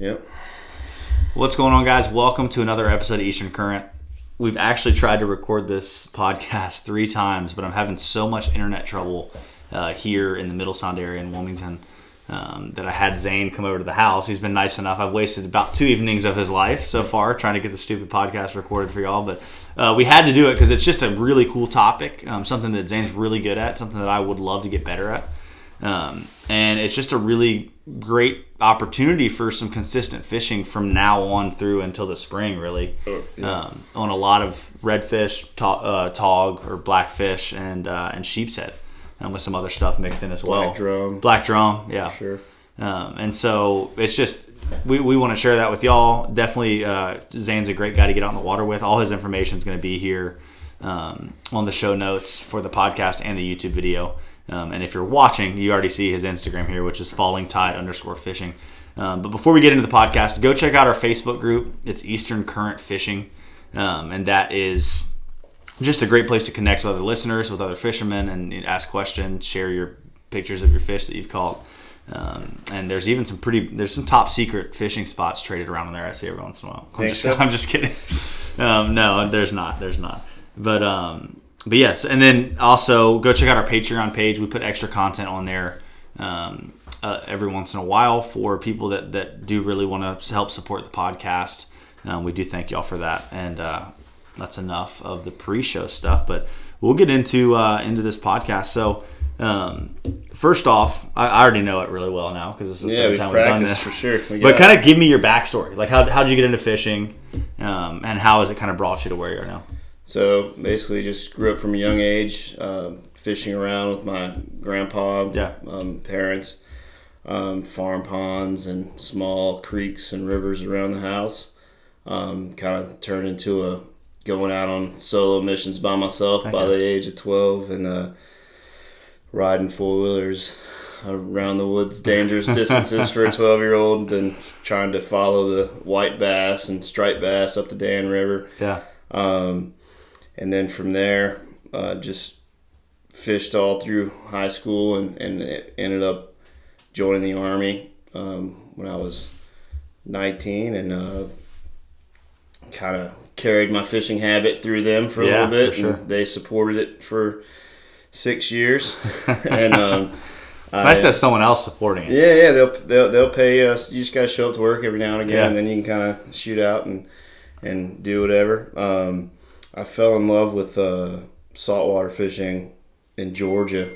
Yep. What's going on, guys? Welcome to another episode of Eastern Current. We've actually tried to record this podcast three times, but I'm having so much internet trouble uh, here in the Middle Sound area in Wilmington um, that I had Zane come over to the house. He's been nice enough. I've wasted about two evenings of his life so far trying to get the stupid podcast recorded for y'all, but uh, we had to do it because it's just a really cool topic, um, something that Zane's really good at, something that I would love to get better at. Um, and it's just a really great opportunity for some consistent fishing from now on through until the spring, really. Oh, yeah. um, on a lot of redfish, to- uh, tog, or blackfish, and uh, and sheepshead, and with some other stuff mixed in as well. Black drum. Black drum, yeah. Sure. Um, and so it's just we, we want to share that with y'all. Definitely, uh, Zane's a great guy to get out in the water with. All his information is going to be here um, on the show notes for the podcast and the YouTube video. Um, and if you're watching, you already see his Instagram here, which is falling tide underscore fishing. Um, but before we get into the podcast, go check out our Facebook group. It's Eastern Current Fishing, um, and that is just a great place to connect with other listeners, with other fishermen, and ask questions, share your pictures of your fish that you've caught. Um, and there's even some pretty, there's some top secret fishing spots traded around in there. I see every once in a while. I'm, just, so? I'm just kidding. Um, no, there's not. There's not. But um, but yes, and then also go check out our Patreon page. We put extra content on there um, uh, every once in a while for people that that do really want to help support the podcast. Um, we do thank y'all for that, and uh, that's enough of the pre-show stuff. But we'll get into uh, into this podcast. So. Um, first off, I, I already know it really well now because it's the Yeah, third time we've done this. for sure. But kind of give me your backstory. Like, how how did you get into fishing, um, and how has it kind of brought you to where you are now? So basically, just grew up from a young age, um, fishing around with my grandpa, Yeah. um, parents, um, farm ponds and small creeks and rivers around the house. Um, kind of turned into a going out on solo missions by myself by the age of twelve and uh, riding four wheelers around the woods, dangerous distances for a twelve year old, and trying to follow the white bass and striped bass up the Dan River. Yeah, Um, and then from there, uh, just fished all through high school and, and ended up joining the Army um, when I was 19 and uh, kind of carried my fishing habit through them for a Yeah, little bit. sure. And they supported it for six years. and um, it's nice to have someone else supporting it. yeah, yeah, they'll they'll, they'll pay us. You just gotta show up to work every now and again, Yeah. and then you can kind of shoot out and and do whatever. Um, I fell in love with uh, saltwater fishing in Georgia.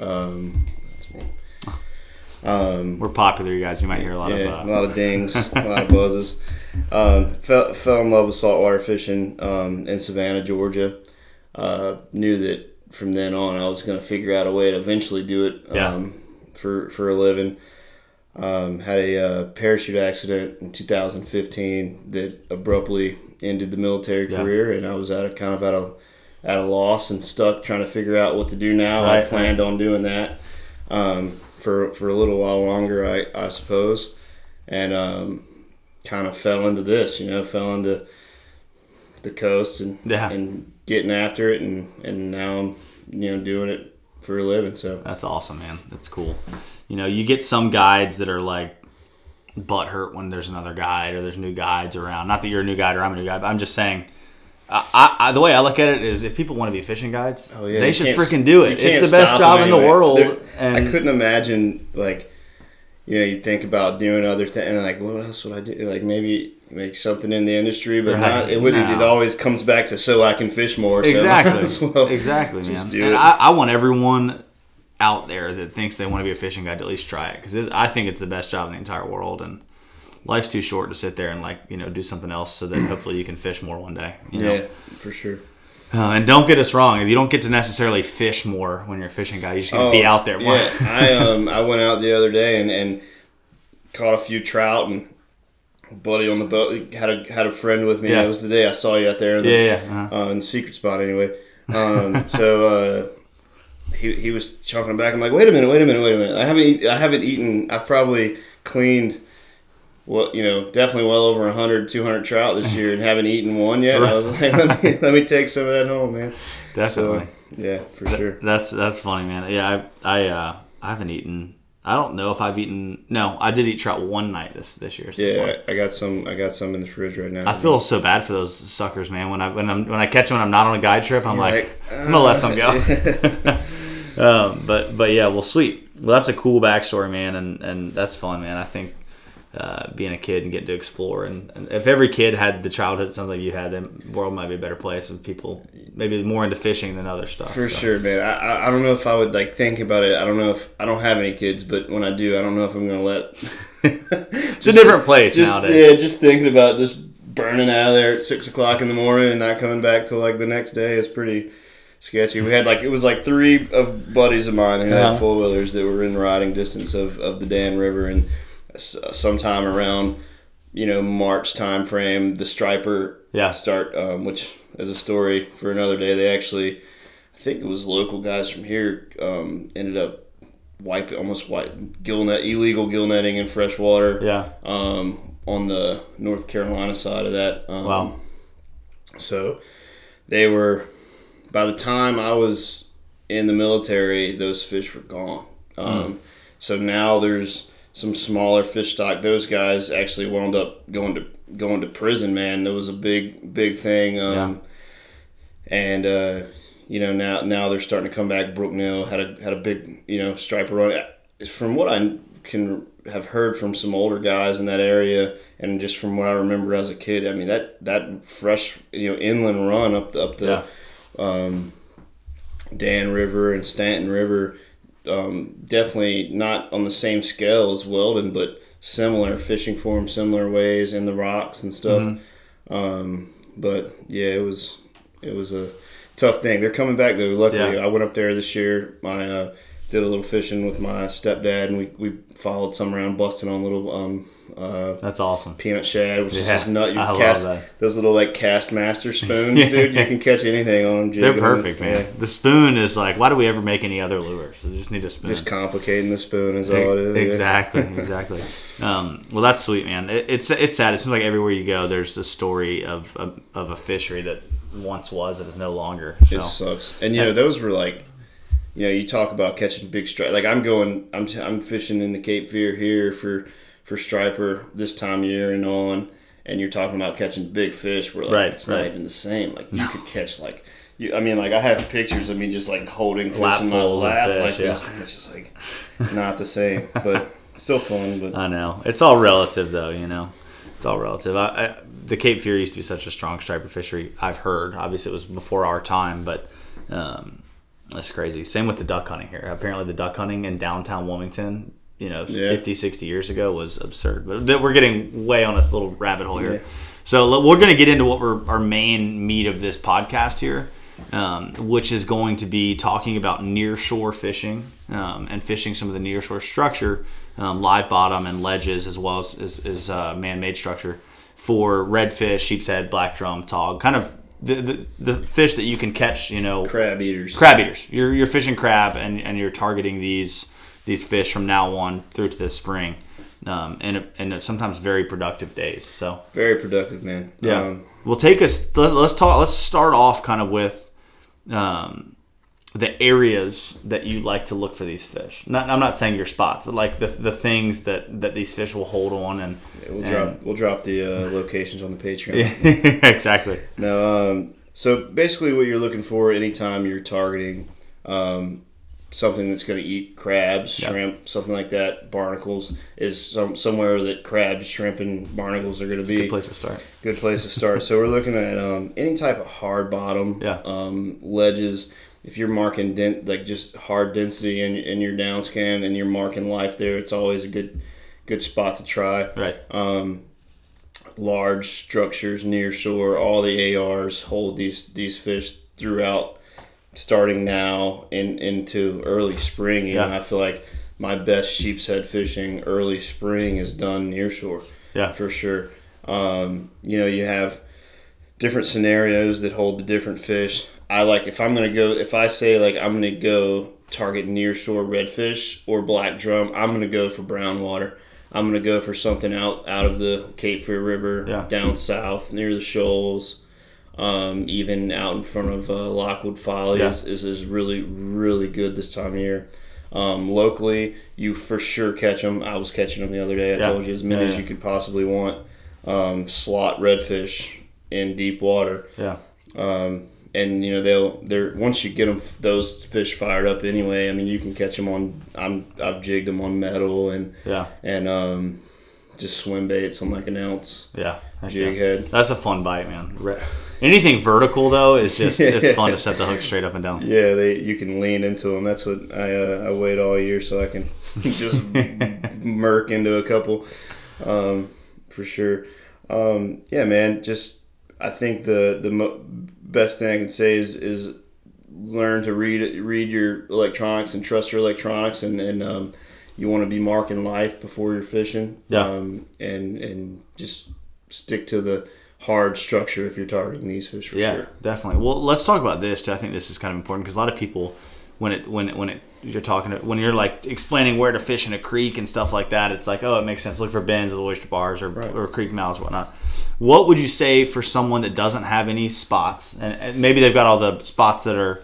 Um, that's me. Um, We're popular, you guys. You might hear a lot yeah, of. a Uh, lot of dings, a lot of buzzes. Um, fell, fell in love with saltwater fishing um, in Savannah, Georgia. Uh, knew that from then on I was going to figure out a way to eventually do it Yeah. um, for for a living. Um, had a uh, parachute accident in 2015 that abruptly ended the military Yeah. career, and I was at a kind of at a at a loss and stuck trying to figure out what to do now. I planned on doing that um, for for a little while longer, I I suppose, and um, kind of fell into this. You know, fell into the coast and Yeah. and getting after it, and and now I'm you know doing it for a living. So that's awesome, man. That's cool. You know, you get some guides that are like butt hurt when there's another guide or there's new guides around. Not that you're a new guide or I'm a new guide, but I'm just saying. I, I, the way I look at it is, if people want to be fishing guides, Oh, yeah, they should freaking do it. It's the best job them in the world. There- I couldn't imagine like you know you think about doing other things and like what else would I do like maybe make something in the industry but Right. not it would it always comes back to so I can fish more exactly as well exactly man and it. I, I want everyone out there that thinks they want to be a fishing guide to at least try it because i think it's the best job in the entire world and life's too short to sit there and like you know do something else so that hopefully you can fish more one day you know yeah for sure Uh, and don't get us wrong if you don't get to necessarily fish more when you're a fishing guy you just gotta be Oh, out there more yeah I um I went out the other day and and caught a few trout and buddy on the boat had a had a friend with me Yeah. that was the day I saw you out there the, yeah yeah uh-huh. uh, in the secret spot anyway. Um, so uh, he, he was chunking back. I'm like, wait a minute, wait a minute, wait a minute. I haven't eat, I haven't eaten. I've probably cleaned. Well, you know, definitely well over 100, 200 trout this year, and haven't eaten one yet. And I was like, let me, let me take some of that home, man. definitely So, yeah, for sure. That's that's funny, man. Yeah, I I uh, I haven't eaten I don't know if I've eaten. No, I did eat trout one night this this year. So Yeah. I, I got some. I got some in the fridge right now. I feel so bad for those suckers, man. When I when I'm when I catch them when I'm not on a guide trip, I'm You're like, like, I'm gonna let some go. um, but but yeah, well, sweet. Well, that's a cool backstory, man, and and that's fun, man. I think uh, being a kid and getting to explore, and, and if every kid had the childhood, it sounds like you had, then the world might be a better place with people maybe more into fishing than other stuff. For so. sure, man. I, I don't know if I would like think about it. I don't know if I don't have any kids, but when I do, I don't know if I'm gonna let. It's a different place just, nowadays. Yeah, just thinking about just burning out of there at six o'clock in the morning and not coming back till like the next day is pretty sketchy. We had like it was like three of buddies of mine who Uh-huh. had four wheelers that were in riding distance of, of the Dan River, and sometime around you know March time frame, the striper Yeah. start, um, which is a story for another day. They actually, I think it was local guys from here, um, ended up wipe almost wipe gill net illegal gill netting in freshwater Yeah. um, on the North Carolina side of that. Um, Wow. So they were, by the time I was in the military, those fish were gone. Um, So now there's some smaller fish stock. Those guys actually wound up going to going to prison. Man, that was a big big thing. Um, And uh, you know now now they're starting to come back. Brookneal had a had a big you know striper run. From what I can have heard from some older guys in that area, and just from what I remember as a kid, I mean that that fresh you know inland run up the, up the Yeah. Um, Dan River and Staunton River, um, definitely not on the same scale as Weldon, but similar fishing for them, similar ways in the rocks and stuff. Um, but yeah, it was it was a tough thing. They're coming back though. Luckily, Yeah. I went up there this year. My uh, did a little fishing with my stepdad, and we, we followed some around, busting on little um, uh, That's awesome. peanut shad, which is Yeah, just nut. You I love cast that. those little like Kastmaster spoons, Yeah. dude. You can catch anything on them. They're jigging them. perfect, man. Yeah. The spoon is like, why do we ever make any other lures? We just need a spoon. Just complicating the spoon is all it is. Exactly, exactly. Um, well, that's sweet, man. It, it's it's sad. It seems like everywhere you go, there's a story of of, of a fishery that once was that is no longer. So It sucks. And you know, those were like, you know, you talk about catching big strike. Like I'm going, I'm I'm fishing in the Cape Fear here for for striper this time of year and on, and you're talking about catching big fish. Where like Right, it's not even the same. Like you could catch like. You, I mean, like I have pictures of me just like holding fish in my lap fish, like yeah. this. It's just like not the same, but still fun. But I know it's all relative, though. You know, it's all relative. I, I, the Cape Fear used to be such a strong striper fishery. I've heard. Obviously, it was before our time, but um, that's crazy. Same with the duck hunting here. Apparently, the duck hunting in downtown Wilmington, you know, Yeah. 50, 60 years ago was absurd. But we're getting way on a little rabbit hole here. Yeah. So we're going to get into what we're, our main meat of this podcast here, um, which is going to be talking about near shore fishing um, and fishing some of the near shore structure, um, live bottom and ledges, as well as, as, as uh, man made structure for redfish, sheep's head, black drum, tog, kind of the, the, the fish that you can catch, you know, crab eaters. crab eaters. You're, you're fishing crab and, and you're targeting these these fish from now on through to the spring, um, and and sometimes very productive days. So Very productive, man. yeah, Um, we'll take us. Let, us talk. Let's start off kind of with um, the areas that you like to look for these fish. Not, I'm not saying your spots, but like the, the things that, that these fish will hold on and we'll and- drop we'll drop the uh, locations on the Patreon. exactly. No, um, so basically, what you're looking for anytime you're targeting um, something that's going to eat crabs, Yeah. shrimp, something like that, barnacles, is some somewhere that crabs, shrimp, and barnacles are going to be Good place to start. good place to start. so we're looking at um, any type of hard bottom, Yeah. um, ledges. If you're marking dent, like just hard density in, in your down scan and you're marking life there, it's always a good good spot to try Right. um, large structures near shore. All the ARs hold these these fish throughout, starting now in into early spring. You know, Yeah. I feel like my best sheep's head fishing early spring is done near shore Yeah. for sure. Um, you know, you have different scenarios that hold the different fish. I like if I'm gonna go if I say like I'm gonna go target near shore redfish or black drum, I'm gonna go for brown water. I'm gonna go for something out out of the Cape Fear River, Yeah. down south near the shoals, um, even out in front of uh, Lockwood Folly Yeah. is, is, really really good this time of year. Um, locally, you for sure catch them. I was catching them the other day. I Yeah. told you as many as you could possibly want. Um, slot redfish in deep water. Yeah. Um, and you know they'll they're once you get them those fish fired up anyway. I mean you can catch them on I'm I've jigged them on metal and Yeah. and um, just swim baits on like an ounce Yeah. Jig yeah. head. That's a fun bite, man. Anything vertical though is just it's fun to set the hook straight up and down. Yeah, they you can lean into them. That's what I uh, I wait all year so I can just murk into a couple, um, for sure. Um, yeah, man. Just I think the the mo- best thing I can say is is learn to read read your electronics and trust your electronics and and um, you want to be marking life before you're fishing. Yeah. Um, and and just stick to the hard structure if you're targeting these fish for Yeah, sure. definitely. Well, let's talk about this. Too. I think this is kind of important because a lot of people, when it when it, when it you're talking when you're like explaining where to fish in a creek and stuff like that, it's like oh, it makes sense. Look for bends with oyster bars or Right. or creek mouths or whatnot. What would you say for someone that doesn't have any spots and, and maybe they've got all the spots that are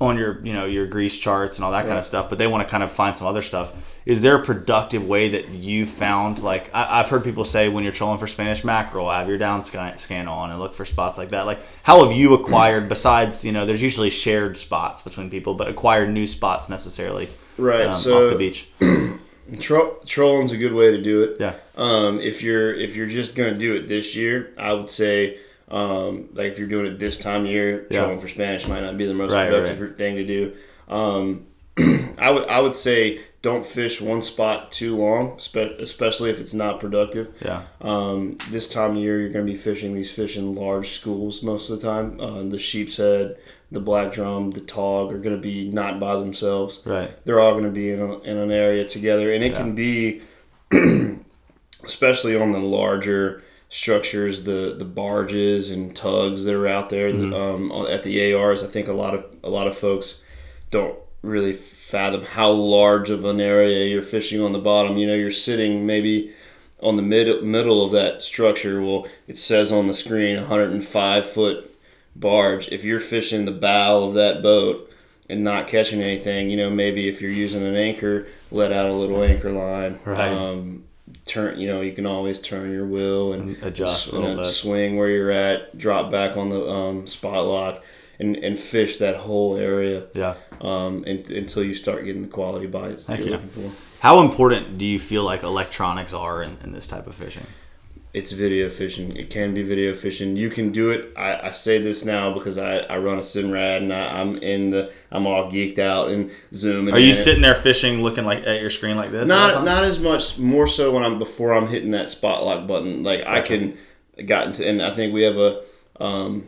on your you know your grease charts and all that kind of stuff, but they want to kind of find some other stuff. Is there a productive way that you found? Like I, I've heard people say when you're trolling for Spanish mackerel, have your down scan, scan on and look for spots like that. Like how have you acquired? besides, you know, there's usually shared spots between people, but acquired new spots necessarily Right. um, so off the beach. Tro- trolling's a good way to do it. Yeah, Um, if you're if you're just gonna do it this year, I would say um, like if you're doing it this time of year, Yeah. trolling for Spanish might not be the most Right, productive thing to do. Um, I would I would say don't fish one spot too long, especially if it's not productive. yeah, Um, this time of year, you're going to be fishing these fish in large schools most of the time. Uh, the sheep's head, the black drum, the tog are going to be not by themselves right, they're all going to be in, a, in an area together and it can be especially on the larger structures the the barges and tugs that are out there that, um, at the ARs I think a lot of a lot of folks don't really fathom how large of an area you're fishing on the bottom. You know you're sitting maybe on the mid middle of that structure. Well it says on the screen 105 foot barge. If you're fishing the bow of that boat and not catching anything, you know, maybe if you're using an anchor, let out a little anchor line. Right. Um, turn, you know, you can always turn your wheel and adjust a and swing where you're at, drop back on the um, spot lock, and, and fish that whole area yeah. um, and, until you start getting the quality bites that Heck you're yeah. looking for. How important do you feel like electronics are in, in this type of fishing? It's video fishing. It can be video fishing. You can do it. I, I say this now because I, I run a Simrad and I, I'm in the I'm all geeked out and zooming. Are you in. sitting there fishing, looking like at your screen like this? Not not as much. More so when I'm before I'm hitting that spot lock button. Like I can gotten to and I think we have a um,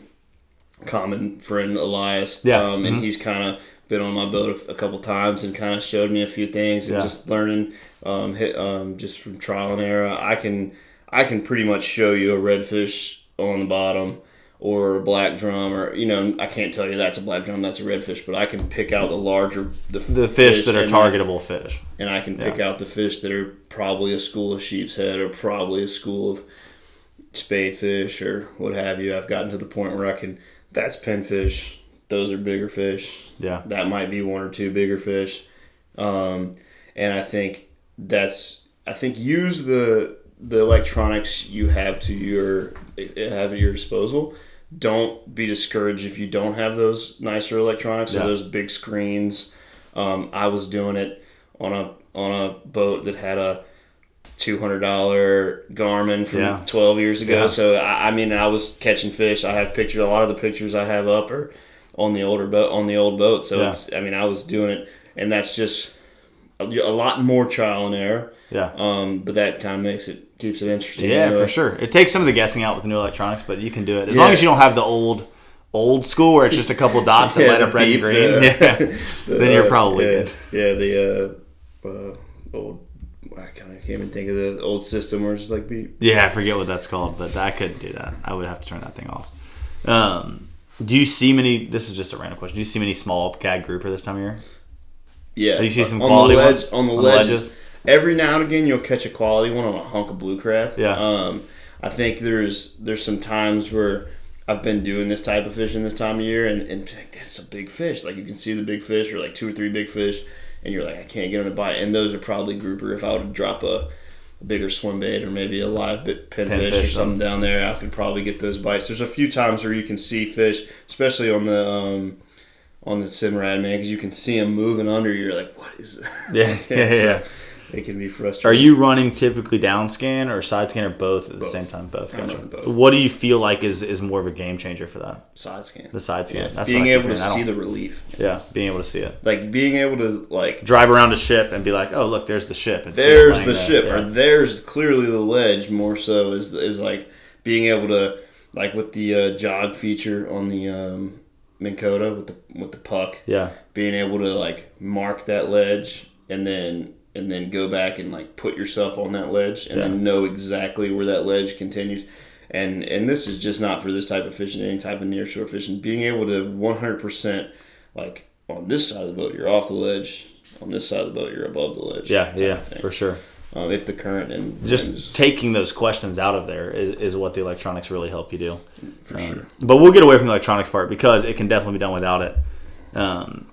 common friend Elias. Yeah. Mm-hmm. Um, and he's kind of been on my boat a, a couple times and kind of showed me a few things and Yeah. just learning. Um, hit um, just from trial and error. I can I can pretty much show you a redfish on the bottom. Or a black drum, or you know, I can't tell you that's a black drum, that's a redfish, but I can pick out the larger the, the fish that are targetable fish. and I can pick out the fish that are probably a school of sheep's head or probably a school of spade fish or what have you. I've gotten to the point where I can that's pinfish. Those are bigger fish. Yeah. That might be one or two bigger fish. Um, and I think that's I think use the the electronics you have to your have at your disposal. Don't be discouraged if you don't have those nicer electronics Yeah. or those big screens. Um, I was doing it on a on a boat that had a two hundred dollar Garmin from Yeah. twelve years ago. Yeah. So I, I mean, I was catching fish. I have pictures. A lot of the pictures I have up are on the older boat on the old boat. So Yeah. it's. I mean, I was doing it, and that's just a, a lot more trial and error. Yeah. Um, but that kind of makes it keeps it interesting. Yeah, anyway. for sure. It takes some of the guessing out with the new electronics, but you can do it as Yeah. long as you don't have the old old school where it's just a couple dots that Yeah, light up red and green. the- yeah, then you're Uh, probably yeah, good. Yeah, the uh, uh, old. I kind of can't even think of the old system where it's just like beep. Yeah, I forget what that's called, but I couldn't do that. I would have to turn that thing off. Um, do you see many? This is just a random question. Do you see many small gag grouper this time of year? Yeah, do you see some on quality the ledge, ones? on the On the ledges. ledges? Every now and again, you'll catch a quality one on a hunk of blue crab. Yeah. Um, I think there's there's some times where I've been doing this type of fishing this time of year, and, and like, that's a big fish. Like you can see the big fish, or like two or three big fish, and you're like, I can't get on a bite. And those are probably grouper. If I would drop a, a bigger swim bait or maybe a live bit pinfish Pinfish, or something down there, I could probably get those bites. There's a few times where you can see fish, especially on the um, on the Simrad man, because you can see them moving under. You're like, what is that? Yeah, yeah, so yeah. It can be frustrating. Are you running typically down scan or side scan or both at the same time? Both. Gotcha. both. What do you feel like is, is more of a game changer for that? side scan? The side scan. Yeah, That's being what I keep able to see the relief, Yeah, being able to see it. like being able to like Drive around a ship and be like, oh look, there's the ship. And there's the ship Yeah. or there's clearly the ledge more so is is like being able to like with the uh, jog feature on the um Minn Kota with the with the puck Yeah, being able to like mark that ledge and then and then go back and like put yourself on that ledge and Yeah. then know exactly where that ledge continues and and this is just not for this type of fishing any type of near shore fishing being able to 100% like on this side of the boat you're off the ledge on this side of the boat you're above the ledge yeah, yeah, for sure. um, if the current and Just taking those questions out of there is, is what the electronics really help you do. for Um, sure. But we'll get away from the electronics part because it can definitely be done without it. Um,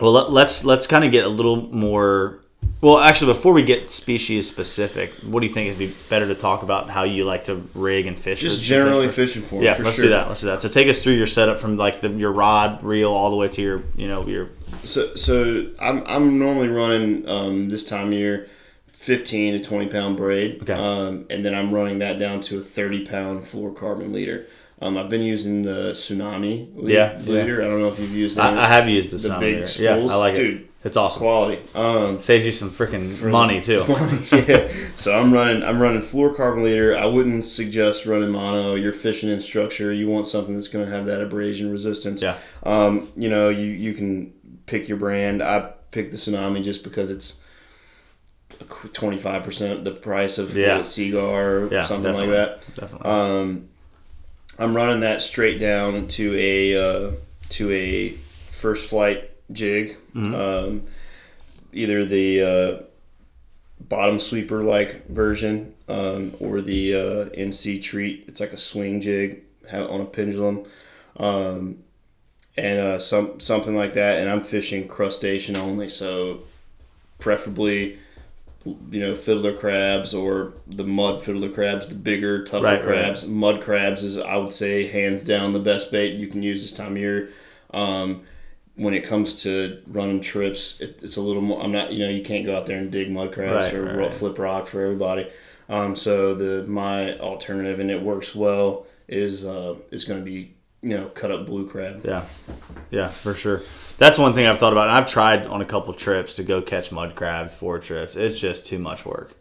well, let, let's let's kind of get a little more. Well, actually, before we get species specific, what do you think it'd be better to talk about how you like to rig and fish? Just generally for- fishing for. Yeah, for let's sure. do that. Let's do that. So take us through your setup from like the, your rod reel all the way to your you know your So so I'm I'm normally running um, this time of year. 15 to 20 pound braid Okay. um, and then i'm running that down to a 30 pound fluorocarbon leader um, i've been using the tsunami lead, Yeah, yeah. leader i don't know if you've used that I, I have used the, The sound big leader. spools? Yeah, I like it. Dude. It's awesome. quality um, Saves you some freaking money too. yeah. So I'm running I'm running fluorocarbon leader. I wouldn't suggest running mono. You're fishing in structure. You want something that's going to have that abrasion resistance. Yeah. Um, you know, you you can pick your brand. I picked the Tsunami just because it's 25% the price of Yeah. a Seaguar or Yeah, something like that. Definitely. Um, I'm running that straight down to a uh, to a first flight jig. Mm-hmm. Um, either the uh, bottom sweeper like version um, or the uh, NC treat. It's like a swing jig on a pendulum. Um, and uh, some something like that, and I'm fishing crustacean only, so preferably, you know, fiddler crabs or the mud fiddler crabs, the bigger, tougher Right, right. crabs. Mud crabs is, I would say, hands down the best bait you can use this time of year. Um, when it comes to running trips, it, it's a little more. I'm not, you know, you can't go out there and dig mud crabs Right, or right. flip rock for everybody. Um, so the my alternative, and it works well, is uh, is going to be you know cut up blue crab. Yeah, yeah, for sure. That's one thing I've thought about. And I've tried on a couple trips to go catch mud crabs for trips. It's just too much work.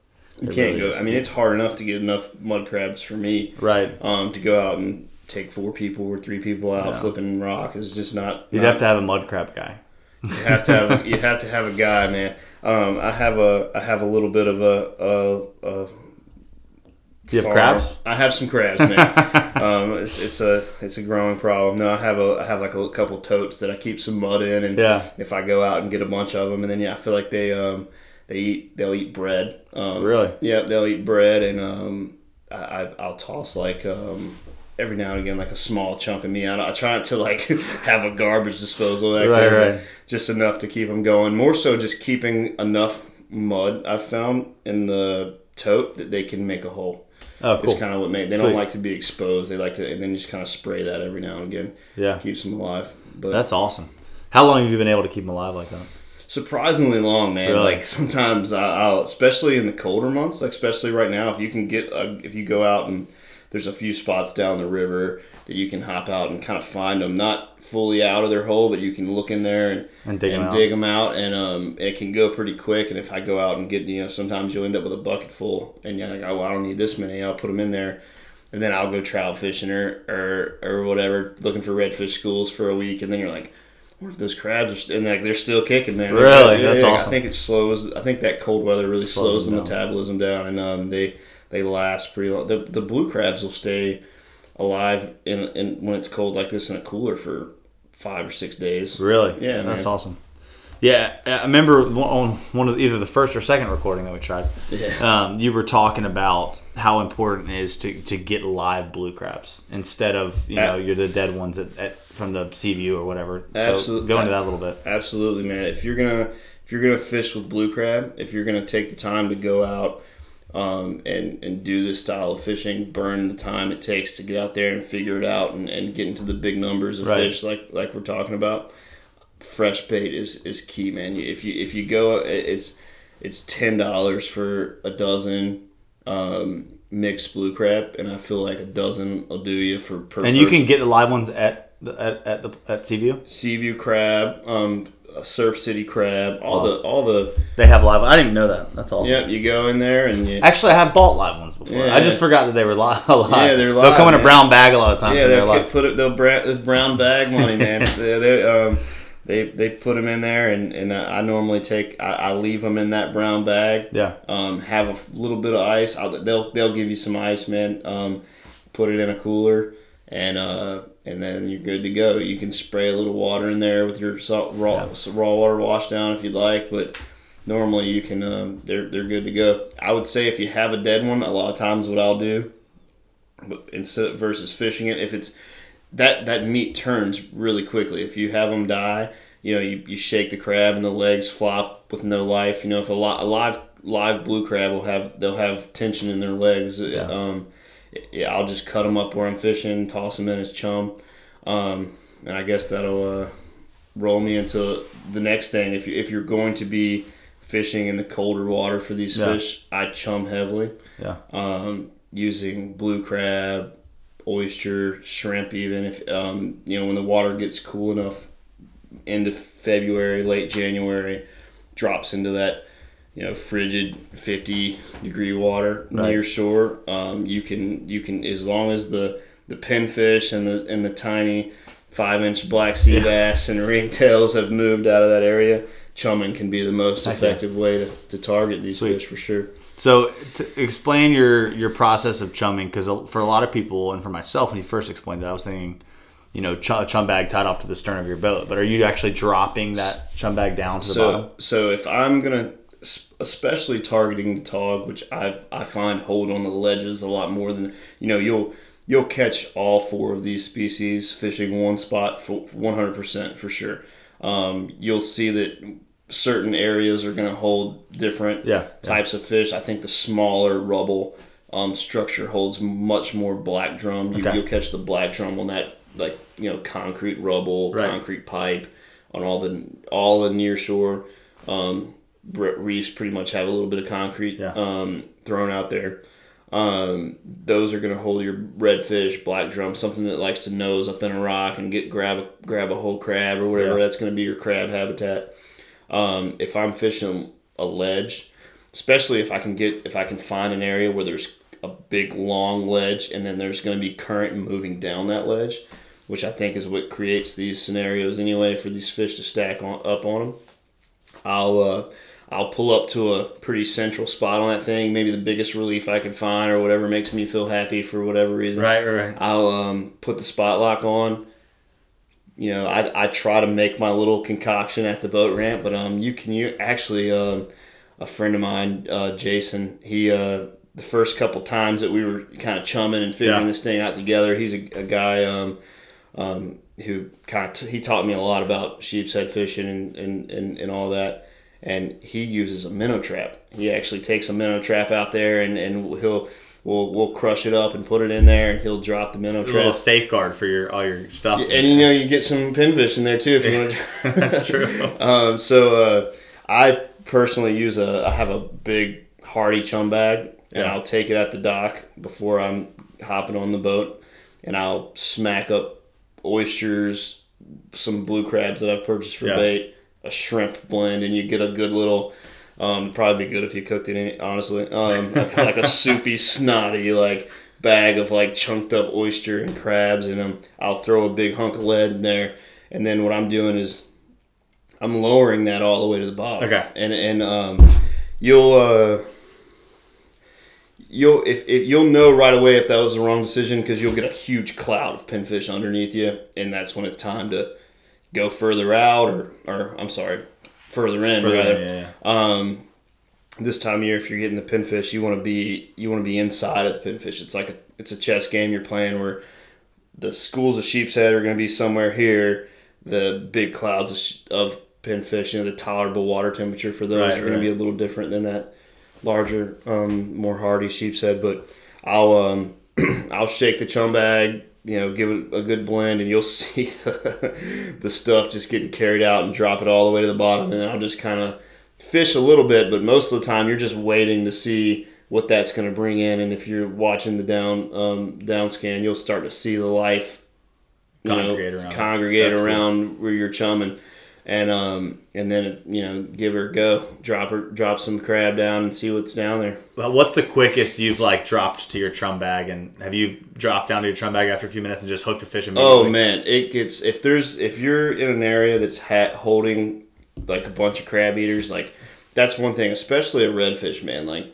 You It can't really go. is. I mean, it's hard enough to get enough mud crabs for me. Right. Um, to go out and take four people or three people out Yeah. flipping rock is just not. You'd not- have to have a mud crab guy. You have to have. you have to have a guy, man. Um, I have a. I have a little bit of a. a, a Do you have farm. crabs? I have some crabs, man. um, it's, it's a it's a growing problem. No, I have a I have like a couple totes that I keep some mud in, and Yeah. if I go out and get a bunch of them, and then yeah, I feel like they um they eat they'll eat bread. Um, Really? Yeah, they'll eat bread, and um I, I'll toss like um every now and again like a small chunk of meat. I, I try not to like have a garbage disposal back Right, there, right. just enough to keep them going. More so, just keeping enough mud I've found in the tote that they can make a hole. Oh, It's kind of what made. They Sweet. don't like to be exposed. They like to, and then just kind of spray that every now and again. Yeah. keeps them alive. But That's awesome. How long have you been able to keep them alive like that? surprisingly long, man. Really? Like sometimes I, I'll, especially in the colder months, like especially right now, if you can get, if you go out and there's a few spots down the river that you can hop out and kind of find them, not fully out of their hole, but you can look in there and And dig 'em out. dig them out, and um, it can go pretty quick. And if I go out and get, you know, sometimes you'll end up with a bucket full, and you're like, oh, well, I don't need this many. I'll put them in there. And then I'll go trout fishing or, or, or whatever, looking for redfish schools for a week, and then you're like, what if those crabs are st-? and like they're still kicking, man? Really? That's awesome. I think it slows. I think that cold weather really slows, them the down. metabolism down, and um, they they last pretty long. The, the blue crabs will stay alive in, in when it's cold like this in a cooler for five or six days. Really? Yeah, That's man. awesome. Yeah, I remember on one of either the first or second recording that we tried. Yeah. Um, you were talking about how important it is to, to get live blue crabs instead of you know you're the dead ones at, at from the sea view or whatever. So go into that a little bit. Absolutely, man. If you're gonna if you're gonna fish with blue crab, if you're gonna take the time to go out um, and and do this style of fishing, burn the time it takes to get out there and figure it out and, and get into the big numbers of Right. fish like like we're talking about. Fresh bait is is key, man. If you if you go, it's it's ten dollars for a dozen um, mixed blue crab, and I feel like a dozen will do you for per. And you person. can get the live ones at the, at, at the at Seaview. Seaview crab, um, a Surf City crab, all the all the They have live. I didn't even know that. That's awesome. Yep, You go in there and you Actually, I have bought live ones before. Yeah. I just forgot that they were live. live. Yeah, they're live. They'll come in a brown bag a lot of times. yeah they're they'll live. put it they'll bra- this brown bag money man. they, they um they they put them in there and and I normally take I, I leave them in that brown bag. Yeah. Um, have a little bit of ice. I'll, they'll they'll give you some ice, man. Um, put it in a cooler, and uh, and then you're good to go. You can spray a little water in there with your salt, raw raw water wash down if you'd like, but normally you can um, they're they're good to go. I would say if you have a dead one, a lot of times what I'll do, but instead versus fishing it, if it's that that meat turns really quickly. If you have them die, you know you, you shake the crab and the legs flop with no life. You know if a, li- a live live blue crab will have they'll have tension in their legs. Um, yeah, I'll just cut them up where I'm fishing, toss them in as chum, um, and I guess that'll uh, roll me into the next thing. If you if you're going to be fishing in the colder water for these Yeah. fish, I chum heavily Yeah. um, using blue crab, oyster, shrimp. Even if um, you know when the water gets cool enough, end of February, late January, drops into that you know frigid fifty degree water Right. near shore. Um, you can you can as long as the the pinfish and the and the tiny five inch black sea bass and ringtails have moved out of that area. Chumming can be the most effective way to, to target these Sweet. fish for sure. So, to explain your your process of chumming, because for a lot of people and for myself, when you first explained that, I was thinking, you know, ch- chum bag tied off to the stern of your boat. But are you actually dropping that chum bag down to the so bottom? so if I'm gonna especially targeting the tog, which I I find hold on the ledges a lot more than you know you'll you'll catch all four of these species fishing one spot for 100% for sure. Um, you'll see that certain areas are going to hold different Yeah, yeah. types of fish. I think the smaller rubble um, structure holds much more black drum. You, Okay. You'll catch the black drum on that like you know concrete rubble, Right. concrete pipe on all the all the near shore um, reefs. Pretty much have a little bit of concrete Yeah. um, thrown out there. Um, those are going to hold your redfish, black drum, something that likes to nose up in a rock and get grab a, grab a whole crab or whatever. Yeah. That's going to be your crab habitat. Um, if I'm fishing a ledge, especially if I can get if I can find an area where there's a big long ledge and then there's going to be current moving down that ledge, which I think is what creates these scenarios anyway for these fish to stack on, up on them. I'll uh, I'll pull up to a pretty central spot on that thing, maybe the biggest relief I can find or whatever makes me feel happy for whatever reason. Right, right, right. I'll um, put the spot lock on. You know, I, I try to make my little concoction at the boat ramp, but um, you can you actually um, a friend of mine, uh, Jason, he uh, the first couple times that we were kind of chumming and figuring Yeah. this thing out together, he's a, a guy um, um, who kind of t- he taught me a lot about sheep's head fishing and, and, and, and all that. And he uses a minnow trap. He actually takes a minnow trap out there and, and he'll we'll we'll crush it up and put it in there and he'll drop the minnow trap. A little safeguard for your all your stuff. And you know you get some pinfish in there too if you want to. That's true. Um, so uh, I personally use a I have a big hardy chum bag and Yeah. I'll take it at the dock before I'm hopping on the boat and I'll smack up oysters, some blue crabs that I've purchased for Yeah. bait, a shrimp blend, and you get a good little. Um, probably be good if you cooked it in honestly. Um, like a soupy, snotty like bag of like chunked up oyster and crabs, and um, I'll throw a big hunk of lead in there, and then what I'm doing is I'm lowering that all the way to the bottom. Okay. And and um, you'll uh, you'll if, if you'll know right away if that was the wrong decision because you'll get a huge cloud of pinfish underneath you, and that's when it's time to go further out or or I'm sorry, further in Further in, rather. yeah, Um, this time of year, if you're getting the pinfish, you want to be you want to be inside of the pinfish. It's like a it's a chess game you're playing where the schools of sheep's head are going to be somewhere here. The big clouds of, of pinfish. You know, the tolerable water temperature for those Right, are going to be a little different than that larger, um, more hardy sheep's head. But I'll um, I'll shake the chum bag. You know, give it a good blend, and you'll see the, the stuff just getting carried out and drop it all the way to the bottom. And then I'll just kind of fish a little bit, but most of the time you're just waiting to see what that's going to bring in. And if you're watching the down um, down scan, you'll start to see the life Congregate know, around congregate That's cool. around where you're chumming, and um, and then you know give her a go, drop her, drop some crab down and see what's down there. Well, what's the quickest you've like dropped to your chum bag, and have you dropped down to your chum bag after a few minutes and just hooked a fish immediately? Oh man, it gets if there's if you're in an area that's ha- holding like a bunch of crab eaters, like that's one thing, especially a redfish, man. Like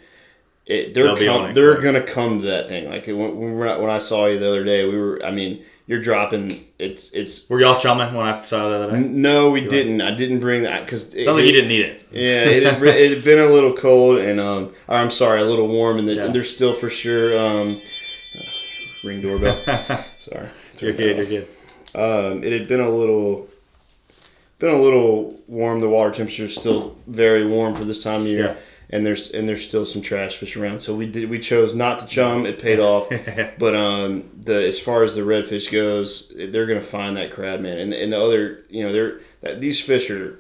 it, they're They'll be on com- they're gonna come to that thing. Like when when, when I saw you the other day, we were. I mean, you're dropping. It's it's. Were y'all chumming when I saw that? No, we didn't. I didn't bring that because Sounds like you didn't need it. Yeah, it had, it had been a little cold and um, or I'm sorry, a little warm, and, the, Yeah. there's still for sure um, ring doorbell. sorry, You're good. that You're good. Um, it had been a little, been a little warm. The water temperature is still very warm for this time of year, Yeah. And there's and there's still some trash fish around. So we did we chose not to chum. It paid off, but um, the as far as the redfish goes, they're gonna find that crab man, and and the other you know they're that these fish are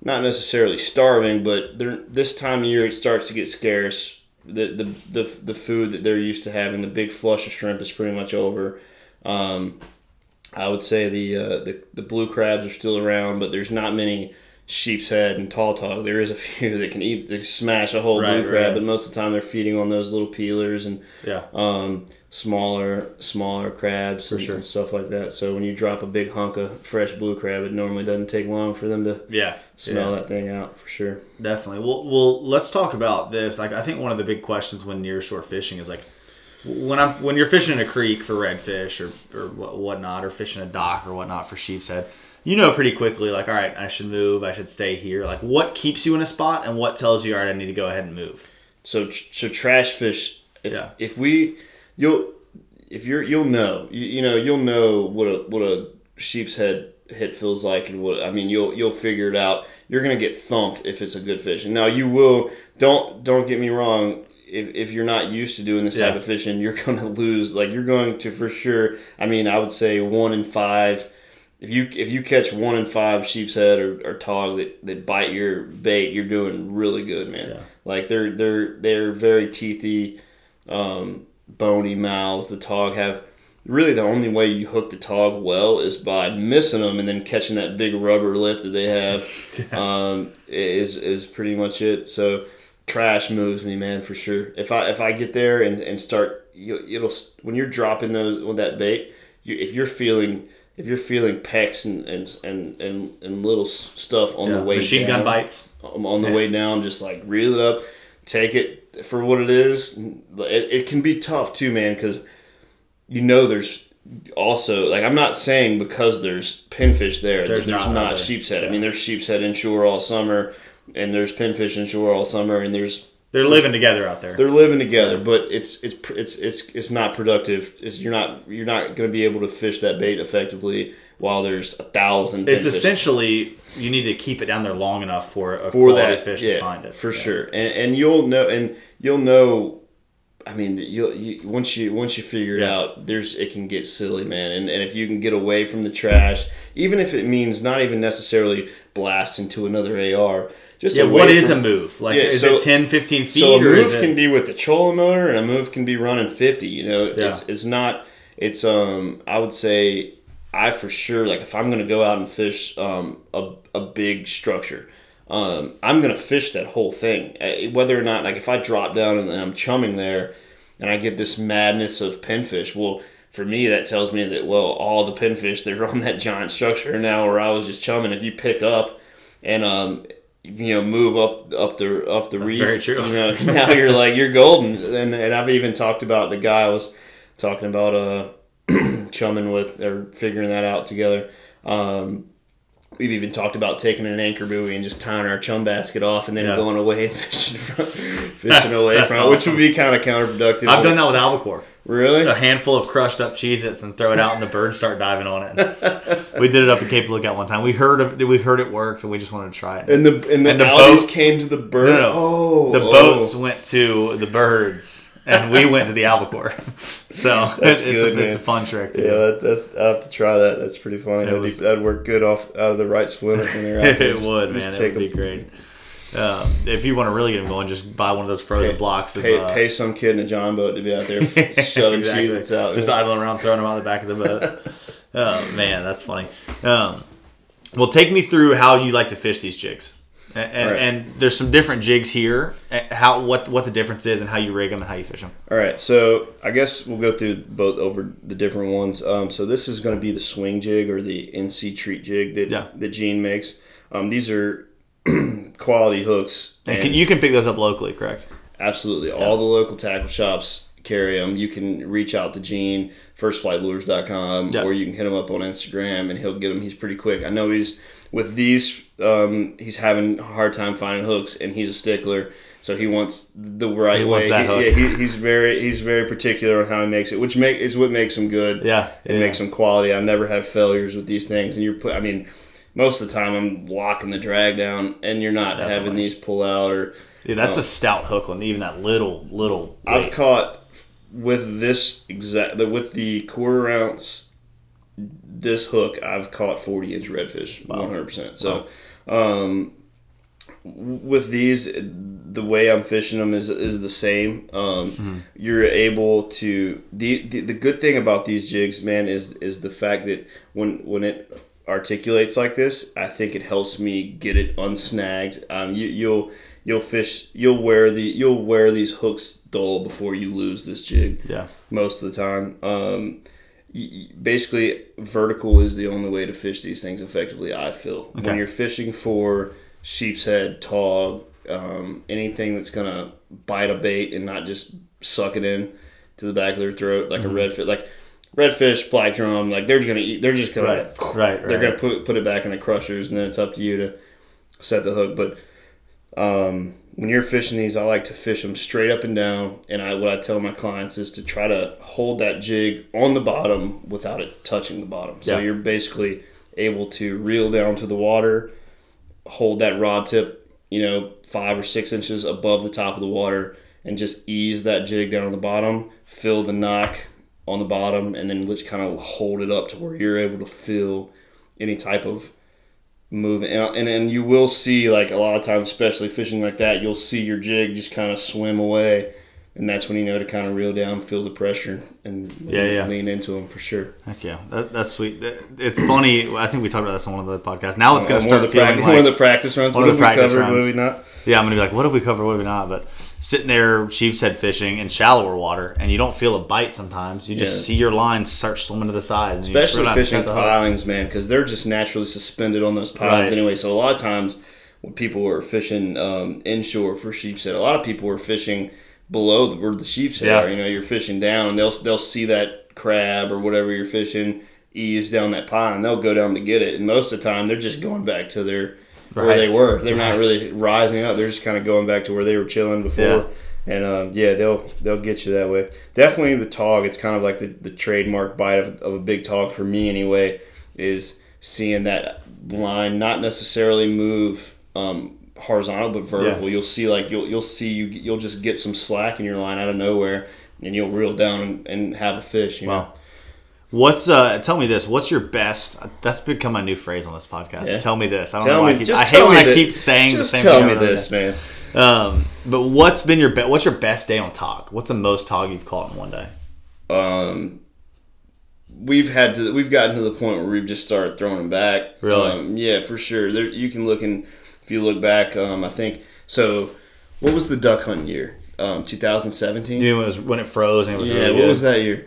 not necessarily starving, but they're this time of year it starts to get scarce. The, the the the food that they're used to having, the big flush of shrimp is pretty much over. Um, I would say the, uh, the the blue crabs are still around, but there's not many sheep's head and tall tog. There is a few that can eat, they smash a whole Right, blue crab, right. but most of the time they're feeding on those little peelers and Yeah. um, smaller smaller crabs and, sure. and stuff like that. So when you drop a big hunk of fresh blue crab, it normally doesn't take long for them to Yeah. smell yeah. that thing out for sure. Definitely. Well, well, let's talk about this. Like, I think one of the big questions when near shore fishing is like, when I'm when you're fishing in a creek for redfish or or whatnot, or fishing a dock or whatnot for sheep's head, you know pretty quickly like, all right, I should move, I should stay here. Like, what keeps you in a spot, and what tells you, all right, I need to go ahead and move. So so trash fish. If Yeah. if we you'll if you're you'll know you, you know you'll know what a what a sheep's head hit feels like and what I mean you'll you'll figure it out. You're gonna get thumped if it's a good fish. And now you will don't don't get me wrong. If, if you're not used to doing this type of fishing, you're gonna lose. Like you're going to for sure. I mean, I would say one in five. If you if you catch one in five sheep's head or, or tog that, that bite your bait, you're doing really good, man. Yeah. Like they're they're they're very teethy, um, bony mouths. The tog have really the only way you hook the tog well is by missing them and then catching that big rubber lip that they have. um, is is pretty much it. So trash moves me, man, for sure. If I if I get there and, and start, you, it'll when you're dropping those with that bait. You, if you're feeling if you're feeling pecks and and and, and, and little stuff on the way Machine down, gun bites. um, on the way down, just like reel it up, take it for what it is. It, it can be tough too, man, because you know there's also like I'm not saying because there's pinfish there, There's there's, there's not, not, sheep's head. I mean, there's sheep's head inshore all summer, and there's pinfish inshore all summer, and there's They're living together out there. they're living together, but it's it's it's it's it's not productive. It's, you're not you're not going to be able to fish that bait effectively while there's a thousand. It's essentially you need to keep it down there long enough for a for that fish yeah, to find it. for Yeah. sure and, and you'll know and you'll know i mean you'll you, once you once you figure it Yeah. out there's it can get silly man and, and if you can get away from the trash even if it means not even necessarily blast into another ar just Yeah, what is from- a move? Like, Yeah, is so- it 10, 15 feet? so a move is it, can be with the trolling motor, and a move can be running fifty. You know, Yeah. it's it's not. It's um. I would say I for sure like if I'm gonna go out and fish um a a big structure. Um, I'm gonna fish that whole thing, Uh, whether or not like if I drop down and I'm chumming there, and I get this madness of pinfish. Well, for me that tells me that well all the pinfish that are on that giant structure now where I was just chumming. If you pick up and um you know move up up the up the reef. very true. You know, now you're like you're golden, and and I've even talked about the guy I was talking about uh chumming with or figuring that out together. Um, we've even talked about taking an anchor buoy and just tying our chum basket off and then Yeah. going away and fishing from, fishing That's- away that's from it, which would be kind of counterproductive. I've done that with albacore. Really? A handful of crushed up Cheez-Its and throw it out, and the birds start diving on it. we did it up at Cape Lookout one time. We heard of, we heard it worked, and we just wanted to try it. And the and the, And the boats- came to the bird. No, no. Oh, the oh. boats went to the birds, and we went to the albacore. So That's it's, good, a, it's a fun trick to Yeah, do. that, that's I have to try that. That's pretty funny. That'd, was- be, that'd work good off out of the right swim when they're out there. it Just- would, just man. It would be great. Um, if you want to really get them going, just buy one of those frozen Pay, blocks of pay, uh, pay some kid in a john boat to be out there shoving Exactly. Cheez-Its out. Just idling around, throwing them out the back of the boat. oh man, that's funny. Um, well, take me through how you like to fish these jigs, and and, Right. and there's some different jigs here. How what what the difference is, and how you rig them and how you fish them. All right, so I guess we'll go through both over the different ones. Um, so this is going to be the swing jig or the NC treat jig that Yeah. that Gene makes. Um, these are quality hooks. And and- can, you can pick those up locally, correct? Absolutely. All the local tackle shops carry them. You can reach out to Gene, firstflightlures.com, Yeah. or you can hit him up on Instagram and he'll get them. He's pretty quick. I know he's, with these, um, he's having a hard time finding hooks and he's a stickler. So he wants the right He way. He- yeah, he, he's very he's very particular on how he makes it, which make is what makes him good. Yeah, it yeah. makes him quality. I never have failures with these things, and you're put. I mean, most of the time I'm locking the drag down, and you're not having these pull out or Yeah, that's a stout hook one. Even that little little. I've caught with this exact with the quarter ounce this hook I've caught 40 inch redfish 100% so um with these the way I'm fishing them is is the same. Um you're able to the, the the good thing about these jigs man is is the fact that when when it articulates like this I think it helps me get it unsnagged. Um you you'll you'll fish you'll wear the you'll wear these hooks dull before you lose this jig Yeah. most of the time. Um basically vertical is the only way to fish these things effectively i feel Okay. when you're fishing for sheep's head tog um, anything that's gonna bite a bait and not just suck it in to the back of their throat like Mm-hmm. a redfish like redfish black drum like they're gonna eat they're just gonna Right, right, they're right. gonna put put it back in the crushers and then it's up to you to set the hook but um, when you're fishing these, I like to fish them straight up and down. And I what I tell my clients is to try to hold that jig on the bottom without it touching the bottom. So Yeah. you're basically able to reel down to the water, hold that rod tip, you know, five or six inches above the top of the water, and just ease that jig down on the bottom, fill the knock on the bottom, and then just kind of hold it up to where you're able to feel any type of movement. And, and you will see like a lot of times, especially fishing like that, you'll see your jig just kind of swim away, and that's when you know to kind of reel down, feel the pressure, and Yeah, yeah. lean into them for sure. Heck yeah, that, that's sweet. It's funny. I think we talked about this on one of the podcasts. Now it's going to start the feeling prac- like one of the practice runs. one What of have the we practice covered? What runs. have we not? Yeah, I'm gonna be like, what have we covered? What have we not? But sitting there, sheep's head fishing in shallower water, and you don't feel a bite sometimes. You just Yeah. see your lines start swimming to the side, and you Especially fishing the pilings, man, because they're just naturally suspended on those pilings Right. anyway. So a lot of times when people are fishing um, inshore for sheep's head, a lot of people are fishing below the, where the sheep's head Yeah. are. You know, you're fishing down, and they'll they'll see that crab or whatever you're fishing ease down that pile, and they'll go down to get it. And most of the time, they're just going back to their where Right. they were. They're not really rising up. They're just kind of going back to where they were chilling before. Yeah. And um, yeah, they'll they'll get you that way. Definitely the tog. It's kind of like the, the trademark bite of, of a big tog for me anyway. Is seeing that line not necessarily move um, horizontal but vertical. Yeah. You'll see like you'll you'll see you you'll just get some slack in your line out of nowhere, and you'll reel down and, and have a fish. You know. What's uh? Tell me this. What's your best? That's become my new phrase on this podcast. Yeah. Tell me this. I don't Tell know why me, I keep. I hate when I keep saying the same tell thing. me this, man. Um, but what's been your best? What's your best day on tog? What's the most tog you've caught in one day? um, we've had to we've gotten to the point where we've just started throwing them back. Really? Um, yeah, for sure. There, you can look and if you look back. Um, I think so. What was the duck hunting year? Um, 2017. You know, when it, was, when it froze and it was yeah. really what good. was that year?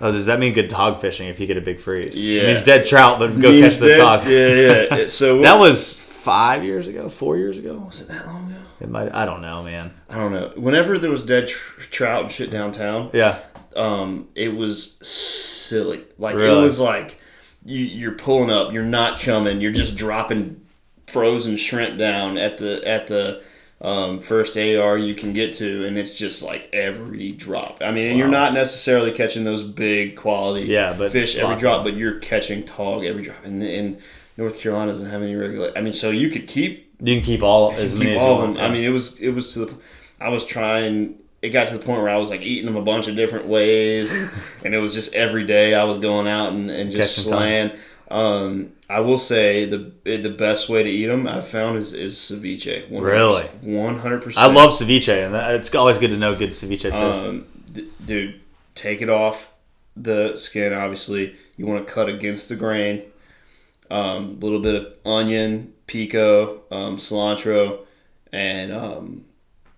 Oh, does that mean good dog fishing if you get a big freeze? Yeah. It means dead trout, but go catch the dead- tog. Yeah, yeah. It- so That was five years ago, four years ago. was it that long ago? It might. I don't know, man. I don't know. Whenever there was dead tr- trout and shit downtown, Yeah. um, it was silly. Like it was like you, you're pulling up. You're not chumming. You're just dropping frozen shrimp down at the at the um, first AR you can get to, and it's just like every drop. I mean, and you're not necessarily catching those big quality Yeah, but fish every drop, but you're catching tog every drop. And, and North Carolina doesn't have any regular. I mean, so you could keep You can keep all as keep as you all of them. I mean, it was it was to the. I was trying. It got to the point where I was like eating them a bunch of different ways, and it was just every day I was going out and, and just Catching time. Um, I will say the the best way to eat them I've found is is ceviche. Really? one hundred percent. I love ceviche, and that, it's always good to know good ceviche. Um, d- dude, take it off the skin. Obviously, you want to cut against the grain. A um, little bit of onion, pico, um, cilantro, and um,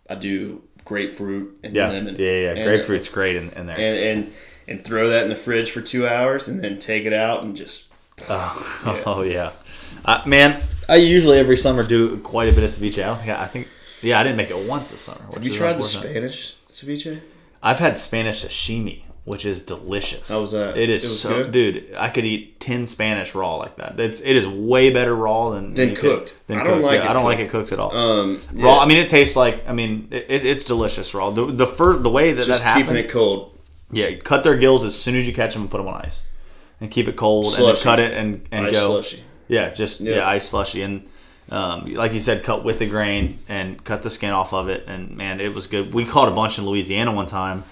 I do grapefruit and yeah, lemon. yeah, yeah. And- Grapefruit's great in, in there. And, and and throw that in the fridge for two hours, and then take it out and just Oh, oh yeah, uh, man. I usually every summer do quite a bit of ceviche. Think I, think yeah, I didn't make it once this summer. Have you tried the Spanish ceviche? I've had Spanish sashimi, which is delicious. How was that? It is It so, good? dude. I could eat ten Spanish raw like that. It's it is way better raw than Than you could- cooked. than I don't cooked. like Yeah, it I don't like cooked. it cooked at all. Um, raw. I mean, it tastes like. I mean, it, it, it's delicious raw. The the fir, the way that just that happened. keeping it cold. Yeah, cut their gills as soon as you catch them and put them on ice, and keep it cold, and Slushy. then cut it and and Ice go. slushy. Yeah, just yeah. Yeah. ice slushy and um, like you said, cut with the grain and cut the skin off of it. And man, it was good. We caught a bunch in Louisiana one time,